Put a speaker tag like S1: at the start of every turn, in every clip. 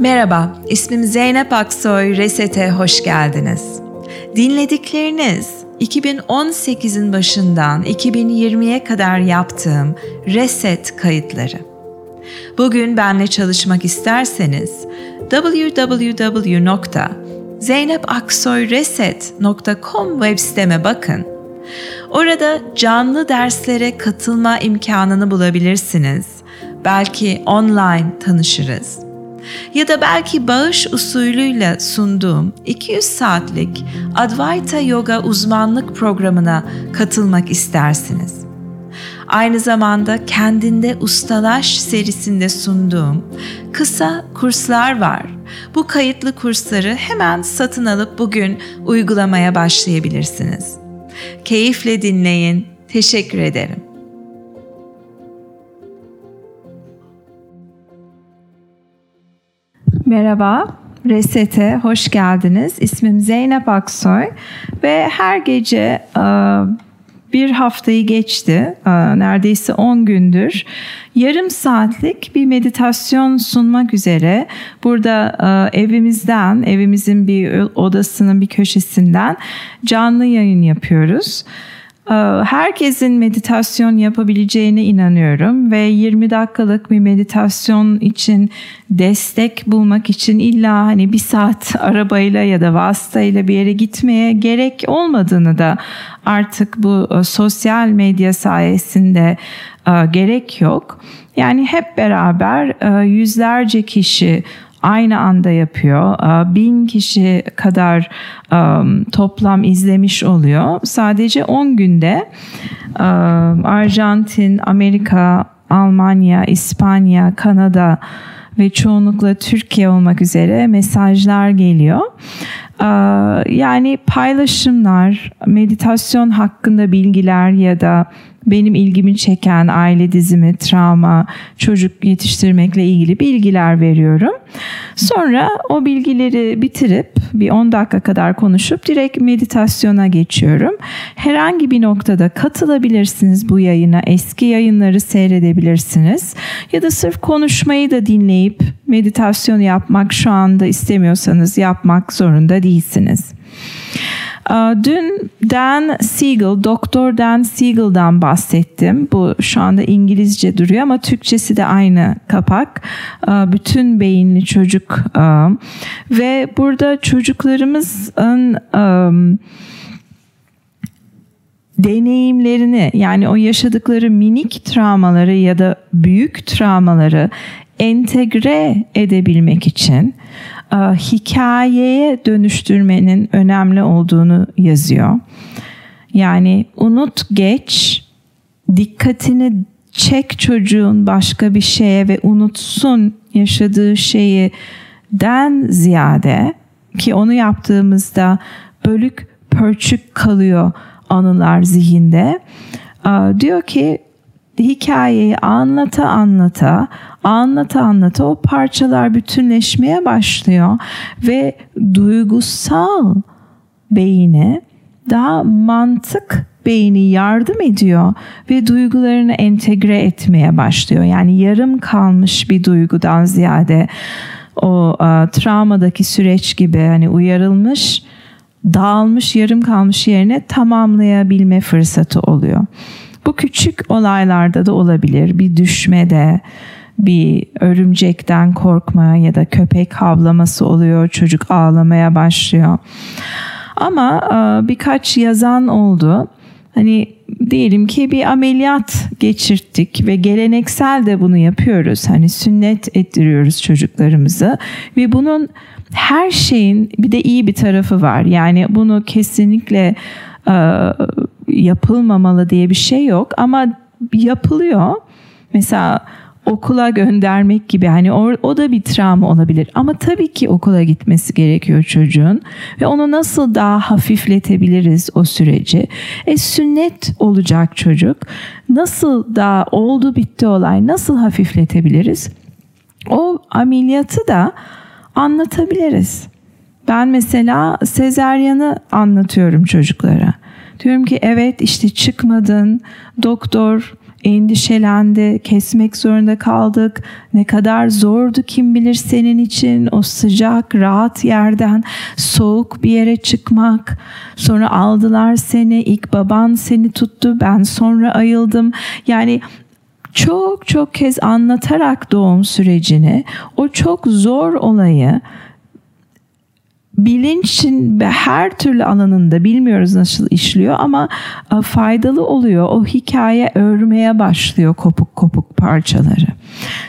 S1: Merhaba, ismim Zeynep Aksoy, Reset'e hoş geldiniz. Dinledikleriniz 2018'in başından 2020'ye kadar yaptığım Reset kayıtları. Bugün benle çalışmak isterseniz www.zeynepaksoyreset.com web siteme bakın. Orada canlı derslere katılma imkanını bulabilirsiniz. Belki online tanışırız ya da belki bağış usulüyle sunduğum 200 saatlik Advaita Yoga uzmanlık programına katılmak istersiniz. Aynı zamanda kendinde ustalaş serisinde sunduğum kısa kurslar var. Bu kayıtlı kursları hemen satın alıp bugün uygulamaya başlayabilirsiniz. Keyifle dinleyin. Teşekkür ederim. Merhaba, Reset'e hoş geldiniz. İsmim Zeynep Aksoy ve her gece e, bir haftayı geçti, e, neredeyse 10 gündür yarım saatlik bir meditasyon sunmak üzere burada e, evimizden, evimizin bir odasının bir köşesinden canlı yayın yapıyoruz. Ee, herkesin meditasyon yapabileceğine inanıyorum ve 20 dakikalık bir meditasyon için destek bulmak için illa hani bir saat arabayla ya da vasıtayla bir yere gitmeye gerek olmadığını da artık bu e, sosyal medya sayesinde e, gerek yok. Yani hep beraber e, yüzlerce kişi aynı anda yapıyor. Bin kişi kadar toplam izlemiş oluyor. Sadece 10 günde Arjantin, Amerika, Almanya, İspanya, Kanada ve çoğunlukla Türkiye olmak üzere mesajlar geliyor. Yani paylaşımlar, meditasyon hakkında bilgiler ya da benim ilgimi çeken aile dizimi, travma, çocuk yetiştirmekle ilgili bilgiler veriyorum. Sonra o bilgileri bitirip bir 10 dakika kadar konuşup direkt meditasyona geçiyorum. Herhangi bir noktada katılabilirsiniz bu yayına. Eski yayınları seyredebilirsiniz. Ya da sırf konuşmayı da dinleyip meditasyon yapmak şu anda istemiyorsanız yapmak zorunda değilsiniz. Dün Dan Siegel, Doktor Dan Siegel'dan bahsettim. Bu şu anda İngilizce duruyor ama Türkçesi de aynı kapak. Bütün beyinli çocuk ve burada çocuklarımızın deneyimlerini yani o yaşadıkları minik travmaları ya da büyük travmaları entegre edebilmek için e, hikayeye dönüştürmenin önemli olduğunu yazıyor. Yani unut geç, dikkatini çek çocuğun başka bir şeye ve unutsun yaşadığı şeyi den ziyade ki onu yaptığımızda bölük pörçük kalıyor anılar zihinde. E, diyor ki hikayeyi anlata anlata anlata anlata o parçalar bütünleşmeye başlıyor ve duygusal beyine daha mantık beyni yardım ediyor ve duygularını entegre etmeye başlıyor. Yani yarım kalmış bir duygudan ziyade o a, travmadaki süreç gibi hani uyarılmış, dağılmış, yarım kalmış yerine tamamlayabilme fırsatı oluyor. Bu küçük olaylarda da olabilir. Bir düşmede, bir örümcekten korkma ya da köpek havlaması oluyor, çocuk ağlamaya başlıyor. Ama e, birkaç yazan oldu. Hani diyelim ki bir ameliyat geçirttik ve geleneksel de bunu yapıyoruz. Hani sünnet ettiriyoruz çocuklarımızı ve bunun her şeyin bir de iyi bir tarafı var. Yani bunu kesinlikle yapılmamalı diye bir şey yok. Ama yapılıyor. Mesela okula göndermek gibi hani o, o da bir travma olabilir. Ama tabii ki okula gitmesi gerekiyor çocuğun. Ve onu nasıl daha hafifletebiliriz o süreci? E sünnet olacak çocuk. Nasıl daha oldu bitti olay nasıl hafifletebiliriz? O ameliyatı da anlatabiliriz ben mesela sezeryanı anlatıyorum çocuklara diyorum ki evet işte çıkmadın doktor endişelendi, kesmek zorunda kaldık. Ne kadar zordu kim bilir senin için o sıcak, rahat yerden soğuk bir yere çıkmak. Sonra aldılar seni, ilk baban seni tuttu, ben sonra ayıldım. Yani çok çok kez anlatarak doğum sürecini, o çok zor olayı bilinçin her türlü alanında bilmiyoruz nasıl işliyor ama e, faydalı oluyor. O hikaye örmeye başlıyor kopuk kopuk parçaları.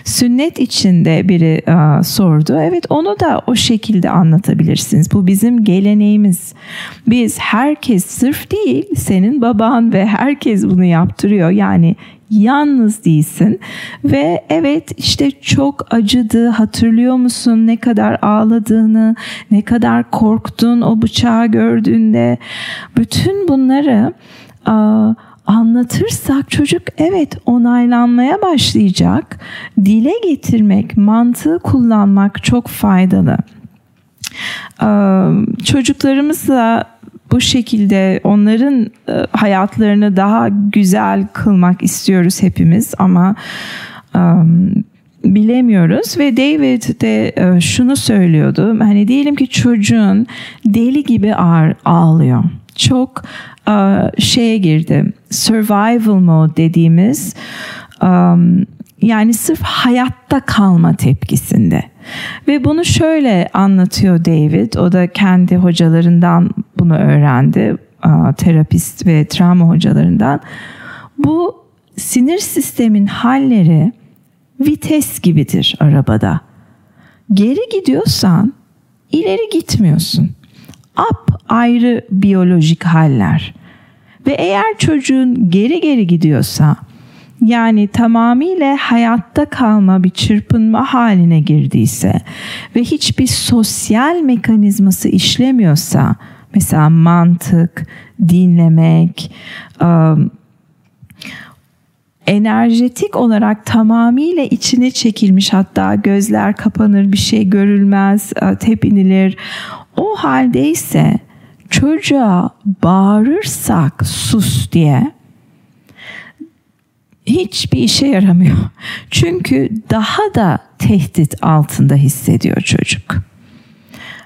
S1: Sünnet içinde biri e, sordu. Evet onu da o şekilde anlatabilirsiniz. Bu bizim geleneğimiz. Biz herkes sırf değil senin baban ve herkes bunu yaptırıyor. Yani yalnız değilsin. Ve evet işte çok acıdı hatırlıyor musun ne kadar ağladığını ne kadar korktun o bıçağı gördüğünde? Bütün bunları anlatırsak çocuk evet onaylanmaya başlayacak. Dile getirmek mantığı kullanmak çok faydalı. Çocuklarımızla bu şekilde onların e, hayatlarını daha güzel kılmak istiyoruz hepimiz ama um, bilemiyoruz. Ve David de e, şunu söylüyordu. Hani diyelim ki çocuğun deli gibi ağır ağlıyor. Çok uh, şeye girdi. Survival mode dediğimiz um, yani sırf hayatta kalma tepkisinde. Ve bunu şöyle anlatıyor David. O da kendi hocalarından bunu öğrendi. Terapist ve travma hocalarından. Bu sinir sistemin halleri vites gibidir arabada. Geri gidiyorsan ileri gitmiyorsun. Up ayrı biyolojik haller. Ve eğer çocuğun geri geri gidiyorsa yani tamamıyla hayatta kalma bir çırpınma haline girdiyse ve hiçbir sosyal mekanizması işlemiyorsa mesela mantık, dinlemek, enerjetik olarak tamamıyla içine çekilmiş hatta gözler kapanır bir şey görülmez tepinilir. O haldeyse çocuğa bağırırsak sus diye hiçbir işe yaramıyor. Çünkü daha da tehdit altında hissediyor çocuk.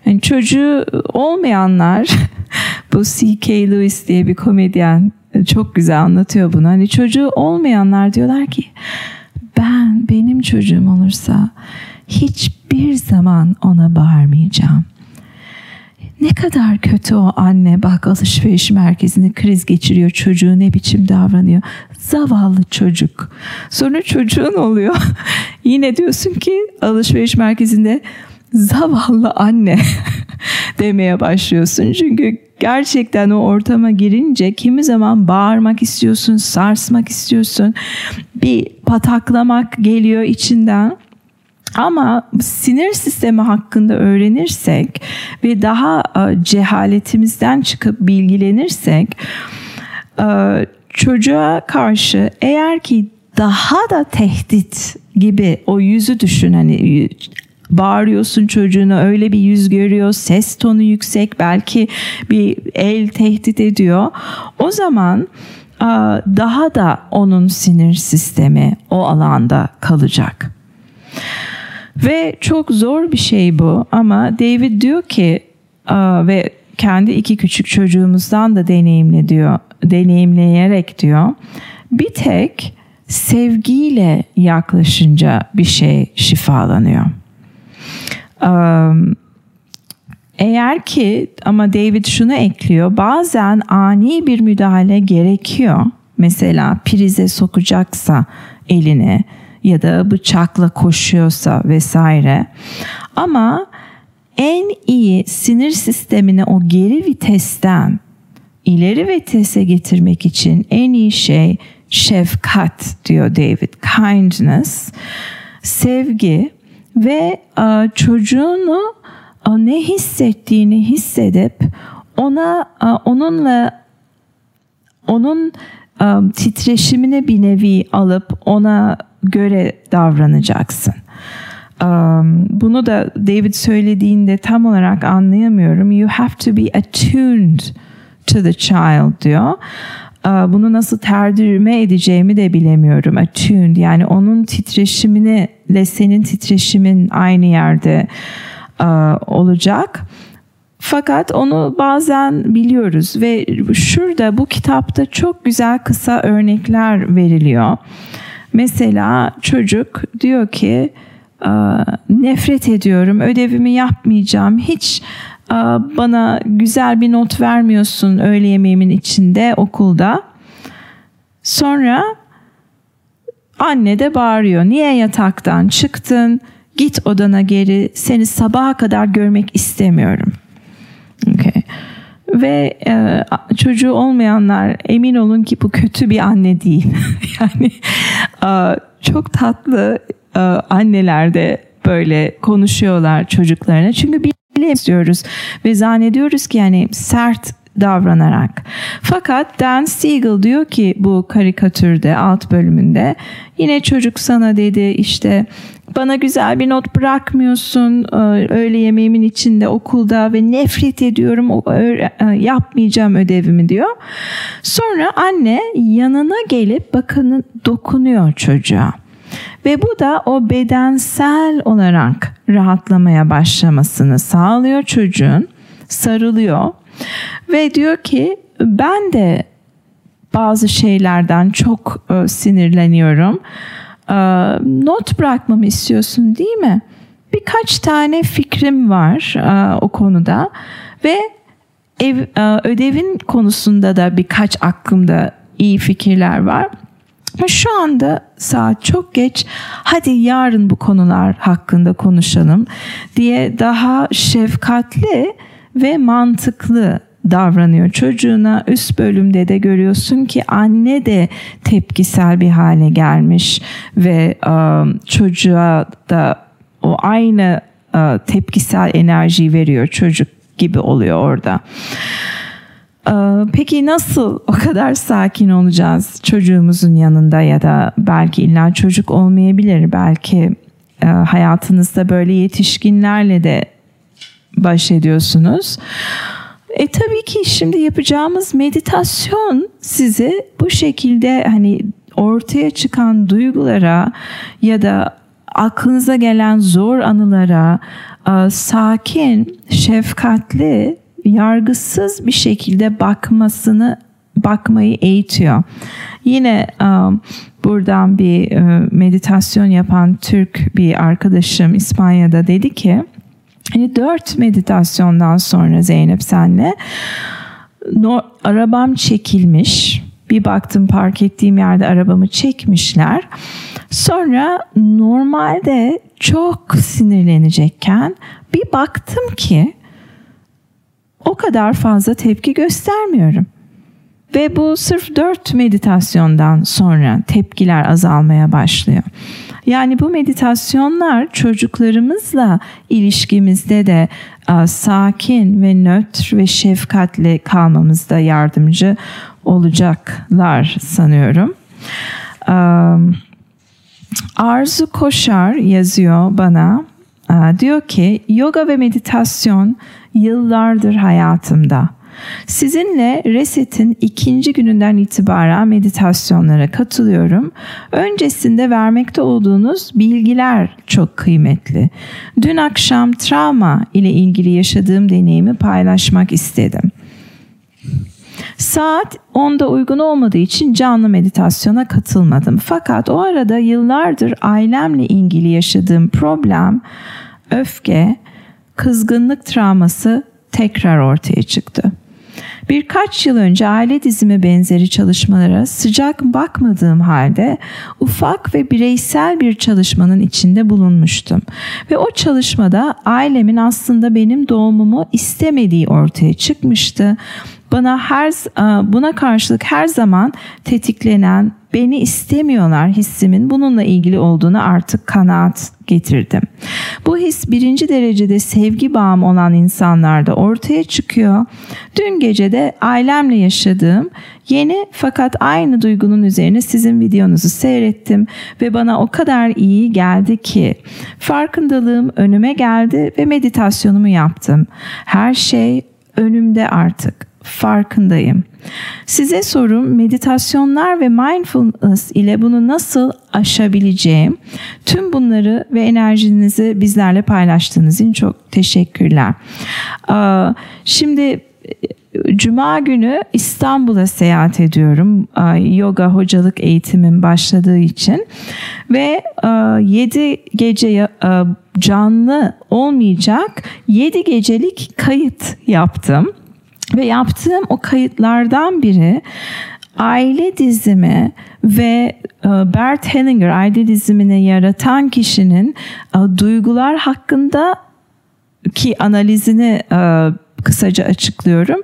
S1: Yani çocuğu olmayanlar bu C.K. Lewis diye bir komedyen çok güzel anlatıyor bunu. Hani çocuğu olmayanlar diyorlar ki ben benim çocuğum olursa hiçbir zaman ona bağırmayacağım. Ne kadar kötü o anne bak alışveriş merkezinde kriz geçiriyor çocuğu ne biçim davranıyor. Zavallı çocuk. Sonra çocuğun oluyor. Yine diyorsun ki alışveriş merkezinde zavallı anne demeye başlıyorsun. Çünkü gerçekten o ortama girince kimi zaman bağırmak istiyorsun, sarsmak istiyorsun. Bir pataklamak geliyor içinden. Ama sinir sistemi hakkında öğrenirsek ve daha e, cehaletimizden çıkıp bilgilenirsek e, çocuğa karşı eğer ki daha da tehdit gibi o yüzü düşün hani bağırıyorsun çocuğunu öyle bir yüz görüyor ses tonu yüksek belki bir el tehdit ediyor o zaman daha da onun sinir sistemi o alanda kalacak. Ve çok zor bir şey bu ama David diyor ki ve kendi iki küçük çocuğumuzdan da deneyimle diyor, deneyimleyerek diyor. Bir tek sevgiyle yaklaşınca bir şey şifalanıyor. Eğer ki ama David şunu ekliyor bazen ani bir müdahale gerekiyor. Mesela prize sokacaksa elini ya da bıçakla koşuyorsa vesaire. Ama en iyi sinir sistemini o geri vitesten ileri vitese getirmek için en iyi şey şefkat diyor David. Kindness, sevgi ve e, çocuğunu e, ne hissettiğini hissedip ona e, onunla onun titreşimine bir nevi alıp ona göre davranacaksın. Bunu da David söylediğinde tam olarak anlayamıyorum. You have to be attuned to the child diyor. bunu nasıl tercüme edeceğimi de bilemiyorum. Attuned yani onun titreşimini ile senin titreşimin aynı yerde olacak. Fakat onu bazen biliyoruz ve şurada bu kitapta çok güzel kısa örnekler veriliyor. Mesela çocuk diyor ki nefret ediyorum, ödevimi yapmayacağım, hiç bana güzel bir not vermiyorsun öğle yemeğimin içinde okulda. Sonra anne de bağırıyor. Niye yataktan çıktın? Git odana geri. Seni sabaha kadar görmek istemiyorum. Okay. Ve e, çocuğu olmayanlar emin olun ki bu kötü bir anne değil. yani e, çok tatlı e, anneler de böyle konuşuyorlar çocuklarına. Çünkü istiyoruz ve zannediyoruz ki yani sert davranarak. Fakat Dan Siegel diyor ki bu karikatürde alt bölümünde yine çocuk sana dedi işte bana güzel bir not bırakmıyorsun e, öğle yemeğimin içinde okulda ve nefret ediyorum e, yapmayacağım ödevimi diyor. Sonra anne yanına gelip bakın dokunuyor çocuğa. Ve bu da o bedensel olarak rahatlamaya başlamasını sağlıyor çocuğun. Sarılıyor ve diyor ki ben de bazı şeylerden çok e, sinirleniyorum. E, not bırakmamı istiyorsun değil mi? Birkaç tane fikrim var e, o konuda ve ev, ödevin konusunda da birkaç aklımda iyi fikirler var. Şu anda saat çok geç. Hadi yarın bu konular hakkında konuşalım diye daha şefkatli ve mantıklı davranıyor çocuğuna. Üst bölümde de görüyorsun ki anne de tepkisel bir hale gelmiş ve um, çocuğa da o aynı uh, tepkisel enerji veriyor çocuk gibi oluyor orada. Ee, peki nasıl o kadar sakin olacağız çocuğumuzun yanında ya da belki illa çocuk olmayabilir belki e, hayatınızda böyle yetişkinlerle de baş ediyorsunuz. E tabii ki şimdi yapacağımız meditasyon sizi bu şekilde hani ortaya çıkan duygulara ya da aklınıza gelen zor anılara e, sakin, şefkatli yargısız bir şekilde bakmasını bakmayı eğitiyor. Yine um, buradan bir uh, meditasyon yapan Türk bir arkadaşım İspanya'da dedi ki hani dört meditasyondan sonra Zeynep senle no, arabam çekilmiş. Bir baktım park ettiğim yerde arabamı çekmişler. Sonra normalde çok sinirlenecekken bir baktım ki o kadar fazla tepki göstermiyorum. Ve bu sırf dört meditasyondan sonra tepkiler azalmaya başlıyor. Yani bu meditasyonlar çocuklarımızla ilişkimizde de a, sakin ve nötr ve şefkatli kalmamızda yardımcı olacaklar sanıyorum. A, Arzu Koşar yazıyor bana. A, diyor ki yoga ve meditasyon yıllardır hayatımda. Sizinle Reset'in ikinci gününden itibaren meditasyonlara katılıyorum. Öncesinde vermekte olduğunuz bilgiler çok kıymetli. Dün akşam travma ile ilgili yaşadığım deneyimi paylaşmak istedim. Saat 10'da uygun olmadığı için canlı meditasyona katılmadım. Fakat o arada yıllardır ailemle ilgili yaşadığım problem, öfke, kızgınlık travması tekrar ortaya çıktı. Birkaç yıl önce aile dizimi benzeri çalışmalara sıcak bakmadığım halde ufak ve bireysel bir çalışmanın içinde bulunmuştum. Ve o çalışmada ailemin aslında benim doğumumu istemediği ortaya çıkmıştı. Bana her buna karşılık her zaman tetiklenen beni istemiyorlar hissimin bununla ilgili olduğunu artık kanaat getirdim. Bu his birinci derecede sevgi bağım olan insanlarda ortaya çıkıyor. Dün gece de ailemle yaşadığım yeni fakat aynı duygunun üzerine sizin videonuzu seyrettim ve bana o kadar iyi geldi ki farkındalığım önüme geldi ve meditasyonumu yaptım. Her şey önümde artık farkındayım. Size sorum meditasyonlar ve mindfulness ile bunu nasıl aşabileceğim. Tüm bunları ve enerjinizi bizlerle paylaştığınız için çok teşekkürler. Şimdi Cuma günü İstanbul'a seyahat ediyorum. Yoga hocalık eğitimim başladığı için ve 7 gece canlı olmayacak 7 gecelik kayıt yaptım. Ve yaptığım o kayıtlardan biri aile dizimi ve Bert Hellinger aile dizimini yaratan kişinin duygular hakkında ki analizini kısaca açıklıyorum.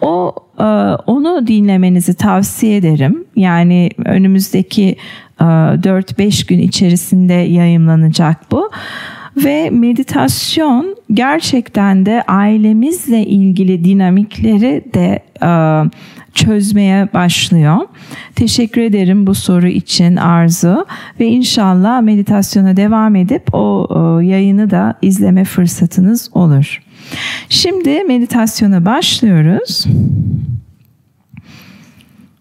S1: O e, onu dinlemenizi tavsiye ederim. Yani önümüzdeki 4-5 e, gün içerisinde yayınlanacak bu. Ve meditasyon gerçekten de ailemizle ilgili dinamikleri de e, çözmeye başlıyor. Teşekkür ederim bu soru için Arzu ve inşallah meditasyona devam edip o yayını da izleme fırsatınız olur. Şimdi meditasyona başlıyoruz.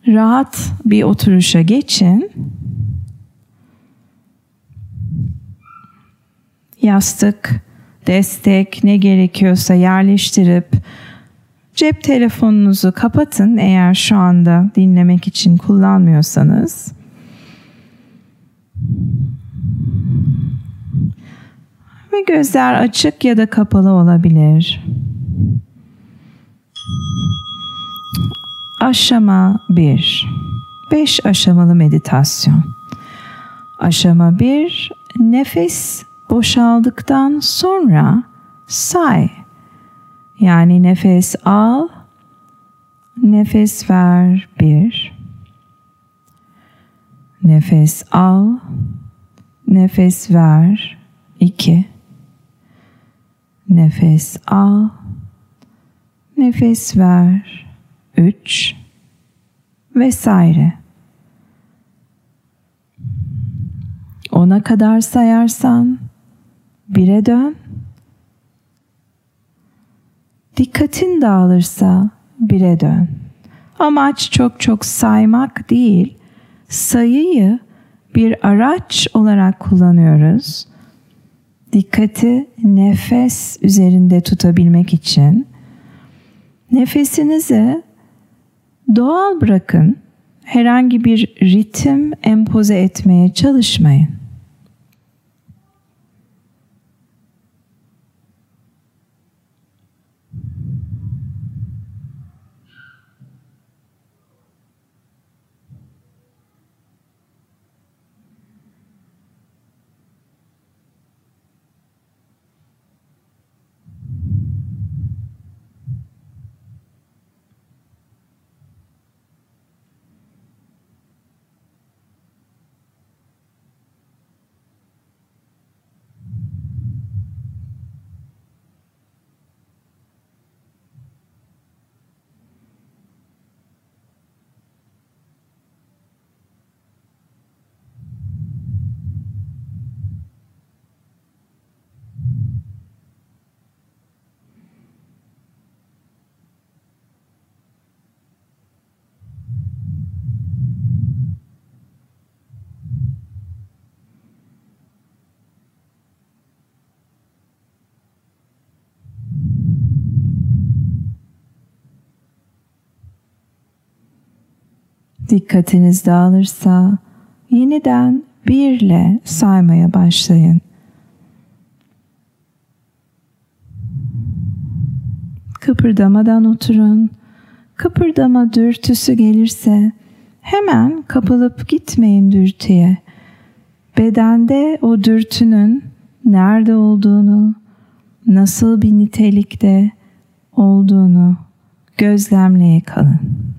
S1: Rahat bir oturuşa geçin. Yastık, destek ne gerekiyorsa yerleştirip cep telefonunuzu kapatın eğer şu anda dinlemek için kullanmıyorsanız. Ve gözler açık ya da kapalı olabilir. Aşama 1. 5 aşamalı meditasyon. Aşama 1. Nefes boşaldıktan sonra say. Yani nefes al, nefes ver 1. Nefes al, nefes ver 2. Nefes al. Nefes ver. 3 vesaire. Ona kadar sayarsan bire dön. Dikkatin dağılırsa bire dön. Amaç çok çok saymak değil, sayıyı bir araç olarak kullanıyoruz dikkati nefes üzerinde tutabilmek için nefesinizi doğal bırakın. Herhangi bir ritim empoze etmeye çalışmayın. Dikkatiniz dağılırsa yeniden birle saymaya başlayın. Kıpırdamadan oturun. Kıpırdama dürtüsü gelirse hemen kapılıp gitmeyin dürtüye. Bedende o dürtünün nerede olduğunu, nasıl bir nitelikte olduğunu gözlemleye kalın.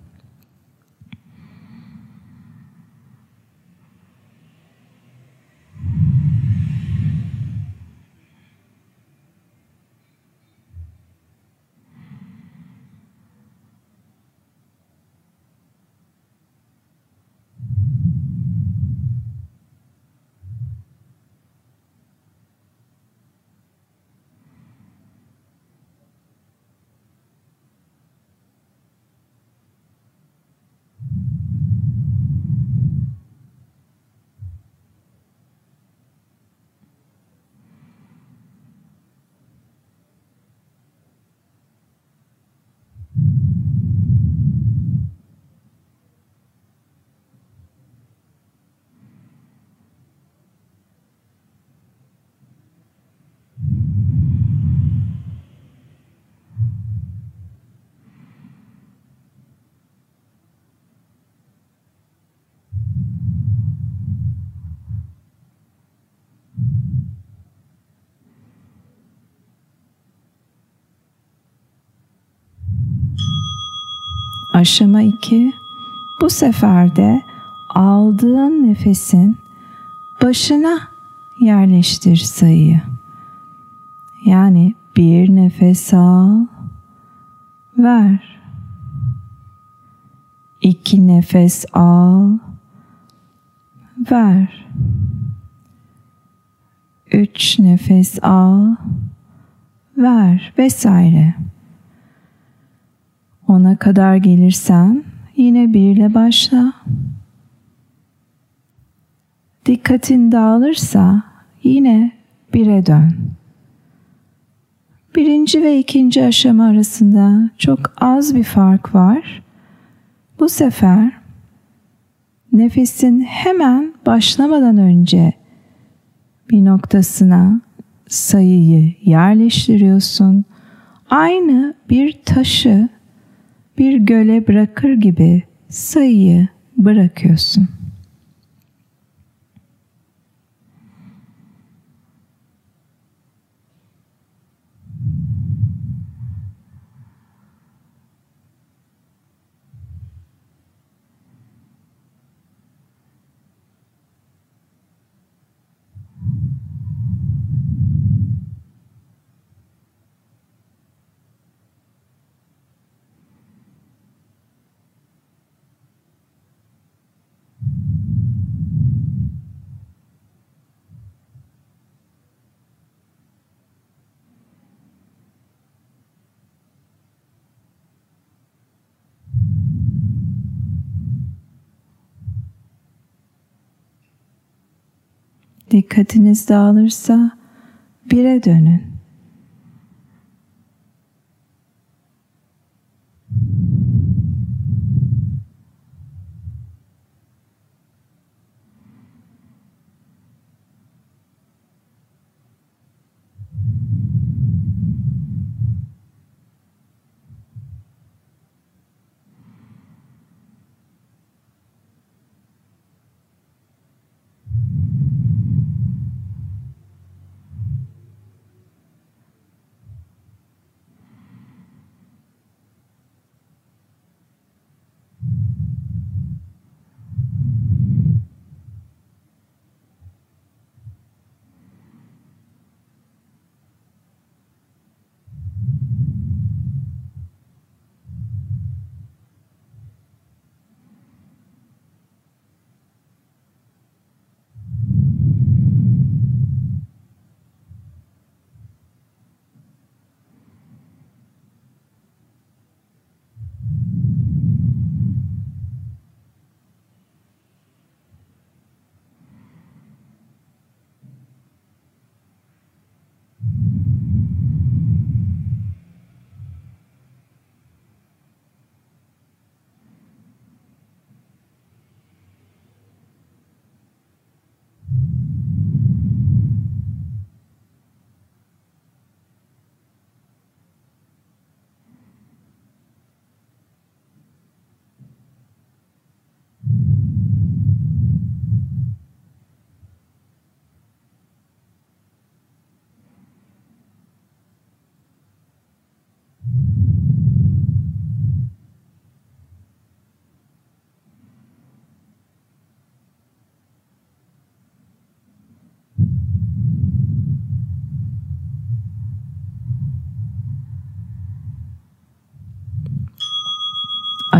S1: Aşama 2. Bu sefer de aldığın nefesin başına yerleştir sayıyı. Yani bir nefes al, ver. İki nefes al, ver. Üç nefes al, ver vesaire. Ona kadar gelirsen yine birle başla. Dikkatin dağılırsa yine bire dön. Birinci ve ikinci aşama arasında çok az bir fark var. Bu sefer nefesin hemen başlamadan önce bir noktasına sayıyı yerleştiriyorsun. Aynı bir taşı bir göle bırakır gibi sayıyı bırakıyorsun. Dikkatiniz dağılırsa bire dönün.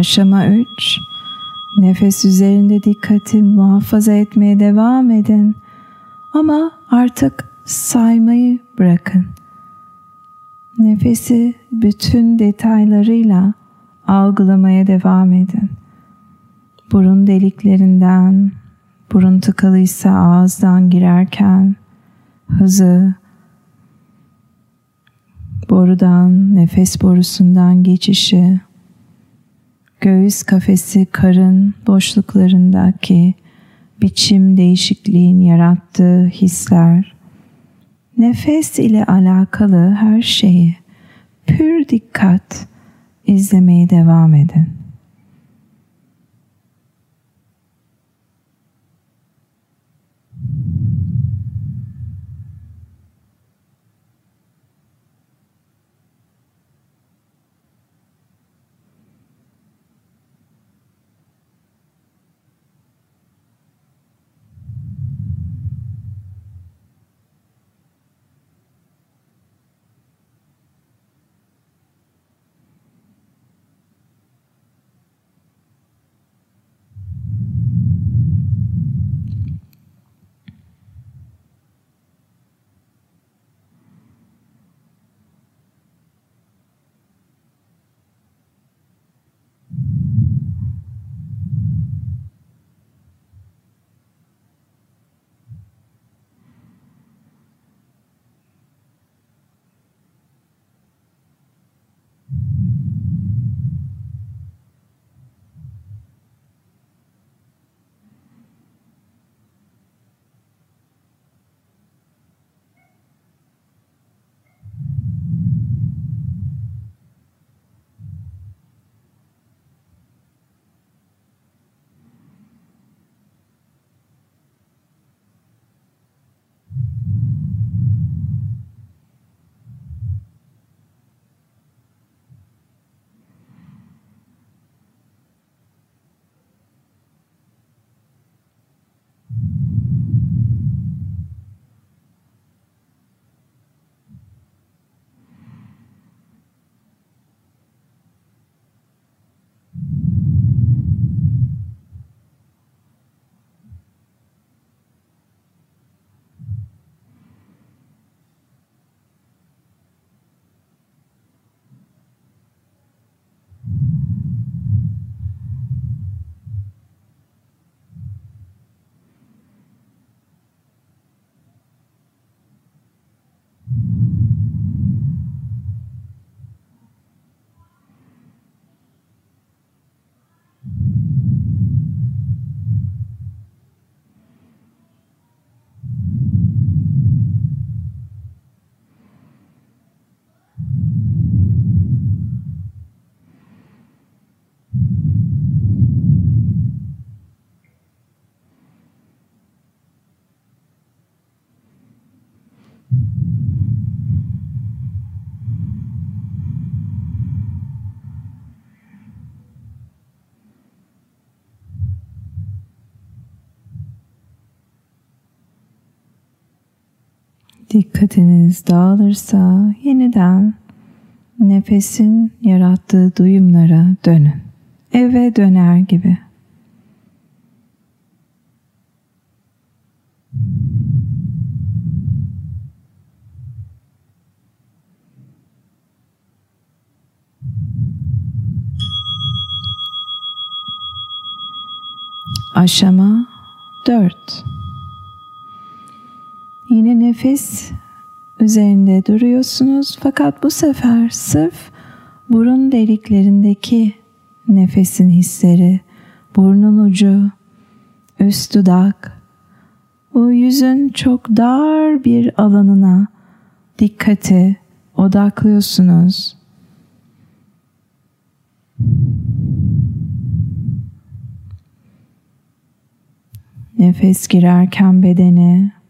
S1: Aşama 3. Nefes üzerinde dikkati muhafaza etmeye devam edin. Ama artık saymayı bırakın. Nefesi bütün detaylarıyla algılamaya devam edin. Burun deliklerinden, burun tıkalıysa ağızdan girerken hızı, borudan, nefes borusundan geçişi, göğüs kafesi karın boşluklarındaki biçim değişikliğin yarattığı hisler, nefes ile alakalı her şeyi pür dikkat izlemeye devam edin. Dikkatiniz dağılırsa yeniden nefesin yarattığı duyumlara dönün. Eve döner gibi. Aşama 4 Yine nefes üzerinde duruyorsunuz fakat bu sefer sırf burun deliklerindeki nefesin hisleri, burnun ucu, üst dudak, bu yüzün çok dar bir alanına dikkati odaklıyorsunuz. Nefes girerken bedene,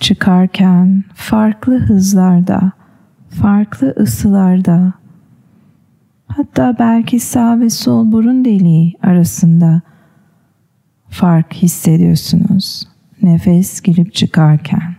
S1: çıkarken farklı hızlarda, farklı ısılarda, hatta belki sağ ve sol burun deliği arasında fark hissediyorsunuz. Nefes girip çıkarken.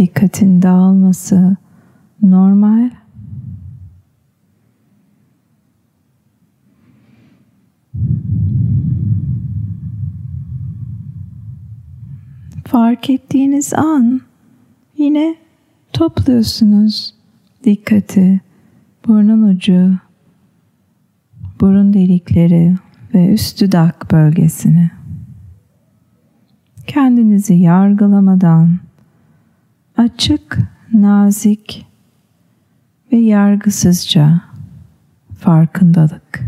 S1: Dikkatin dağılması normal. Fark ettiğiniz an yine topluyorsunuz dikkati burnun ucu, burun delikleri ve üst dudak bölgesine. Kendinizi yargılamadan açık, nazik ve yargısızca farkındalık.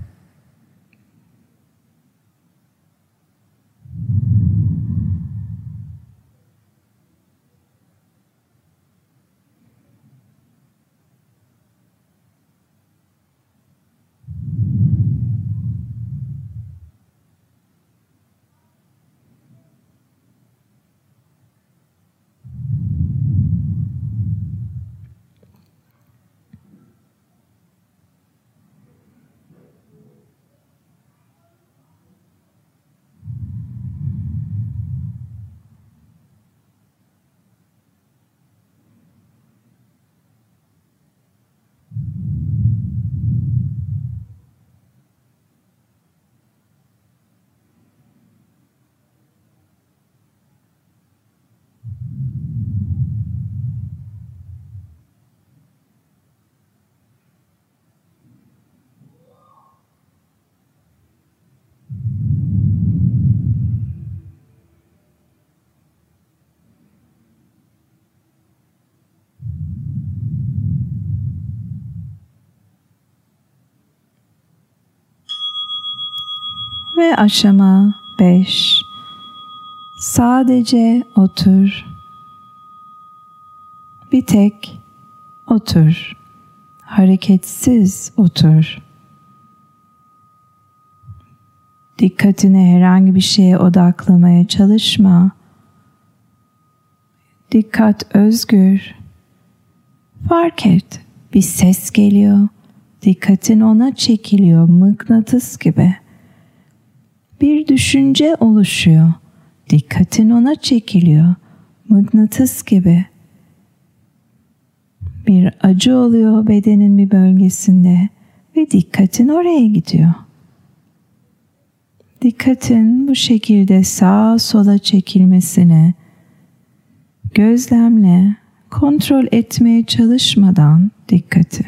S1: Ve aşama 5. Sadece otur. Bir tek otur. Hareketsiz otur. Dikkatini herhangi bir şeye odaklamaya çalışma. Dikkat özgür. Fark et. Bir ses geliyor. Dikkatin ona çekiliyor mıknatıs gibi bir düşünce oluşuyor. Dikkatin ona çekiliyor. Mıknatıs gibi. Bir acı oluyor bedenin bir bölgesinde ve dikkatin oraya gidiyor. Dikkatin bu şekilde sağa sola çekilmesine gözlemle, kontrol etmeye çalışmadan dikkati.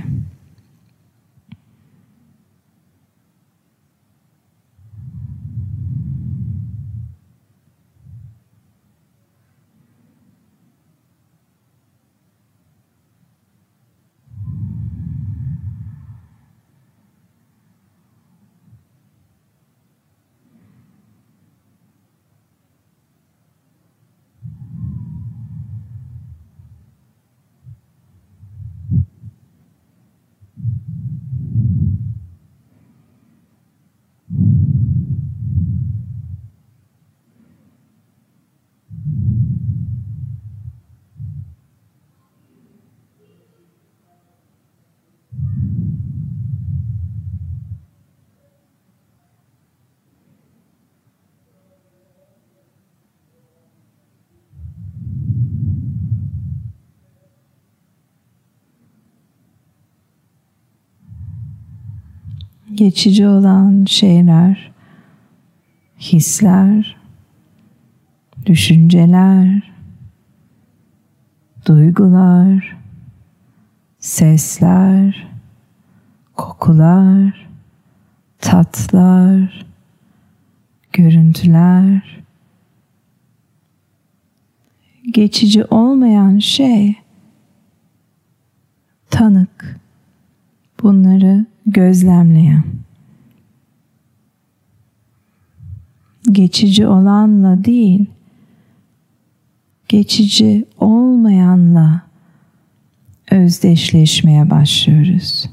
S1: Geçici olan şeyler, hisler, düşünceler, duygular, sesler, kokular, tatlar, görüntüler, geçici olmayan şey tanık bunları gözlemleyen. Geçici olanla değil, geçici olmayanla özdeşleşmeye başlıyoruz.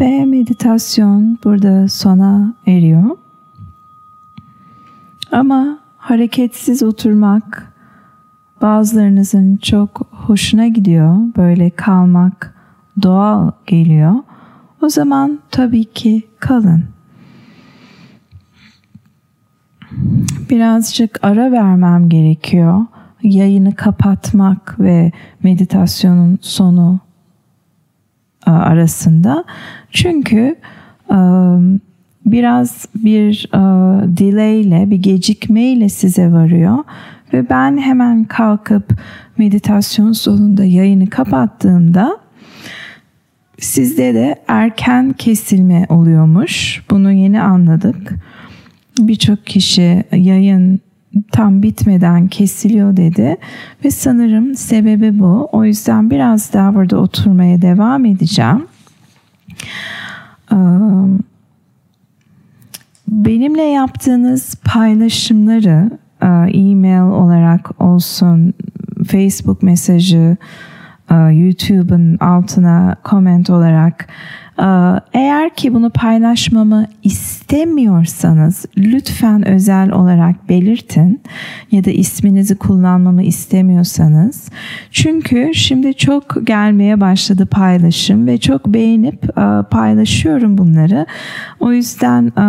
S1: Ve meditasyon burada sona eriyor. Ama hareketsiz oturmak bazılarınızın çok hoşuna gidiyor. Böyle kalmak doğal geliyor. O zaman tabii ki kalın. Birazcık ara vermem gerekiyor. Yayını kapatmak ve meditasyonun sonu arasında. Çünkü biraz bir delay ile bir gecikme ile size varıyor ve ben hemen kalkıp meditasyon sonunda yayını kapattığımda sizde de erken kesilme oluyormuş. Bunu yeni anladık. Birçok kişi yayın tam bitmeden kesiliyor dedi ve sanırım sebebi bu. O yüzden biraz daha burada oturmaya devam edeceğim. Benimle yaptığınız paylaşımları e-mail olarak olsun, Facebook mesajı, YouTube'un altına comment olarak ee, eğer ki bunu paylaşmamı istemiyorsanız lütfen özel olarak belirtin ya da isminizi kullanmamı istemiyorsanız. Çünkü şimdi çok gelmeye başladı paylaşım ve çok beğenip e, paylaşıyorum bunları. O yüzden e,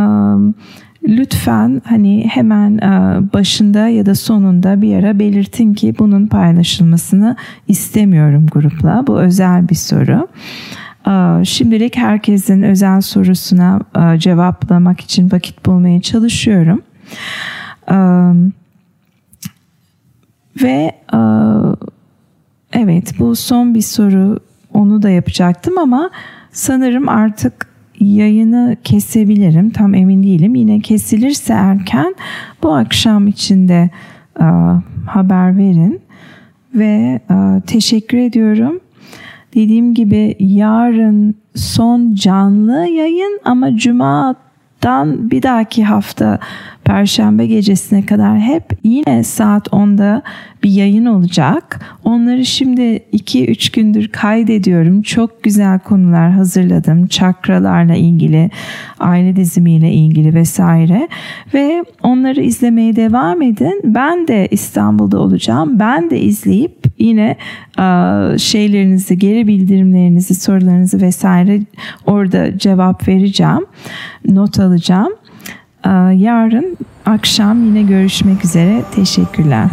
S1: lütfen hani hemen e, başında ya da sonunda bir ara belirtin ki bunun paylaşılmasını istemiyorum grupla. Bu özel bir soru. E, şimdilik herkesin özel sorusuna e, cevaplamak için vakit bulmaya çalışıyorum. Ve evet bu son bir soru onu da yapacaktım ama sanırım artık yayını kesebilirim. Tam emin değilim. Yine kesilirse erken bu akşam içinde e, haber verin. Ve e, teşekkür ediyorum. Dediğim gibi yarın son canlı yayın ama cumadan bir dahaki hafta Perşembe gecesine kadar hep yine saat 10'da bir yayın olacak. Onları şimdi 2-3 gündür kaydediyorum. Çok güzel konular hazırladım. Çakralarla ilgili, aile dizimiyle ilgili vesaire. Ve onları izlemeye devam edin. Ben de İstanbul'da olacağım. Ben de izleyip yine şeylerinizi, geri bildirimlerinizi, sorularınızı vesaire orada cevap vereceğim. Not alacağım. Ee, yarın akşam yine görüşmek üzere. Teşekkürler.